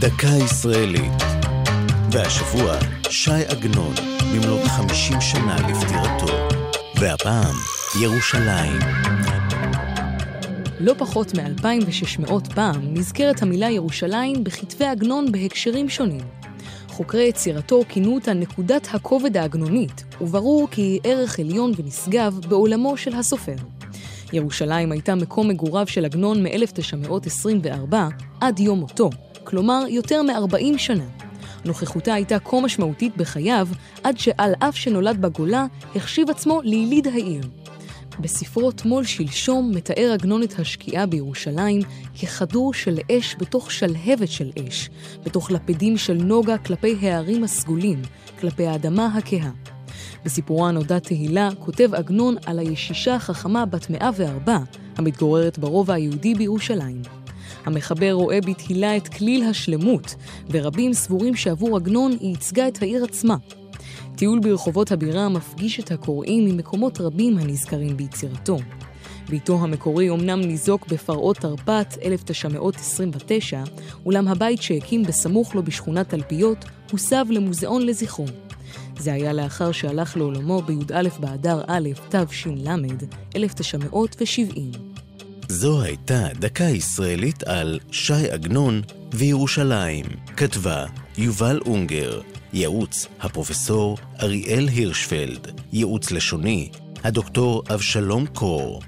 דקה ישראלית. והשבוע, שי עגנון, במלאת 50 שנה לפטירתו. והפעם, ירושלים. לא פחות מ-2,600 פעם נזכרת המילה ירושלים בכתבי עגנון בהקשרים שונים. חוקרי יצירתו כינו אותה נקודת הכובד העגנונית, וברור כי היא ערך עליון ונשגב בעולמו של הסופר. ירושלים הייתה מקום מגוריו של עגנון מ-1924 עד יום מותו, כלומר יותר מ-40 שנה. נוכחותה הייתה כה משמעותית בחייו, עד שעל אף שנולד בגולה, החשיב עצמו ליליד העיר. בספרו תמול שלשום מתאר עגנון את השקיעה בירושלים ככדור של אש בתוך שלהבת של אש, בתוך לפידים של נוגה כלפי הערים הסגולים, כלפי האדמה הכהה. בסיפורו הנודע תהילה כותב עגנון על הישישה החכמה בת 104 המתגוררת ברובע היהודי בירושלים. המחבר רואה בתהילה את כליל השלמות, ורבים סבורים שעבור עגנון היא ייצגה את העיר עצמה. טיול ברחובות הבירה מפגיש את הקוראים ממקומות רבים הנזכרים ביצירתו. ביתו המקורי אומנם ניזוק בפרעות תרפ"ט 1929, אולם הבית שהקים בסמוך לו בשכונת תלפיות הוסב למוזיאון לזכרו. זה היה לאחר שהלך לעולמו בי"א באדר א' תש"ל, 1970. זו הייתה דקה ישראלית על שי עגנון וירושלים. כתבה יובל אונגר, ייעוץ הפרופסור אריאל הירשפלד, ייעוץ לשוני הדוקטור אבשלום קור.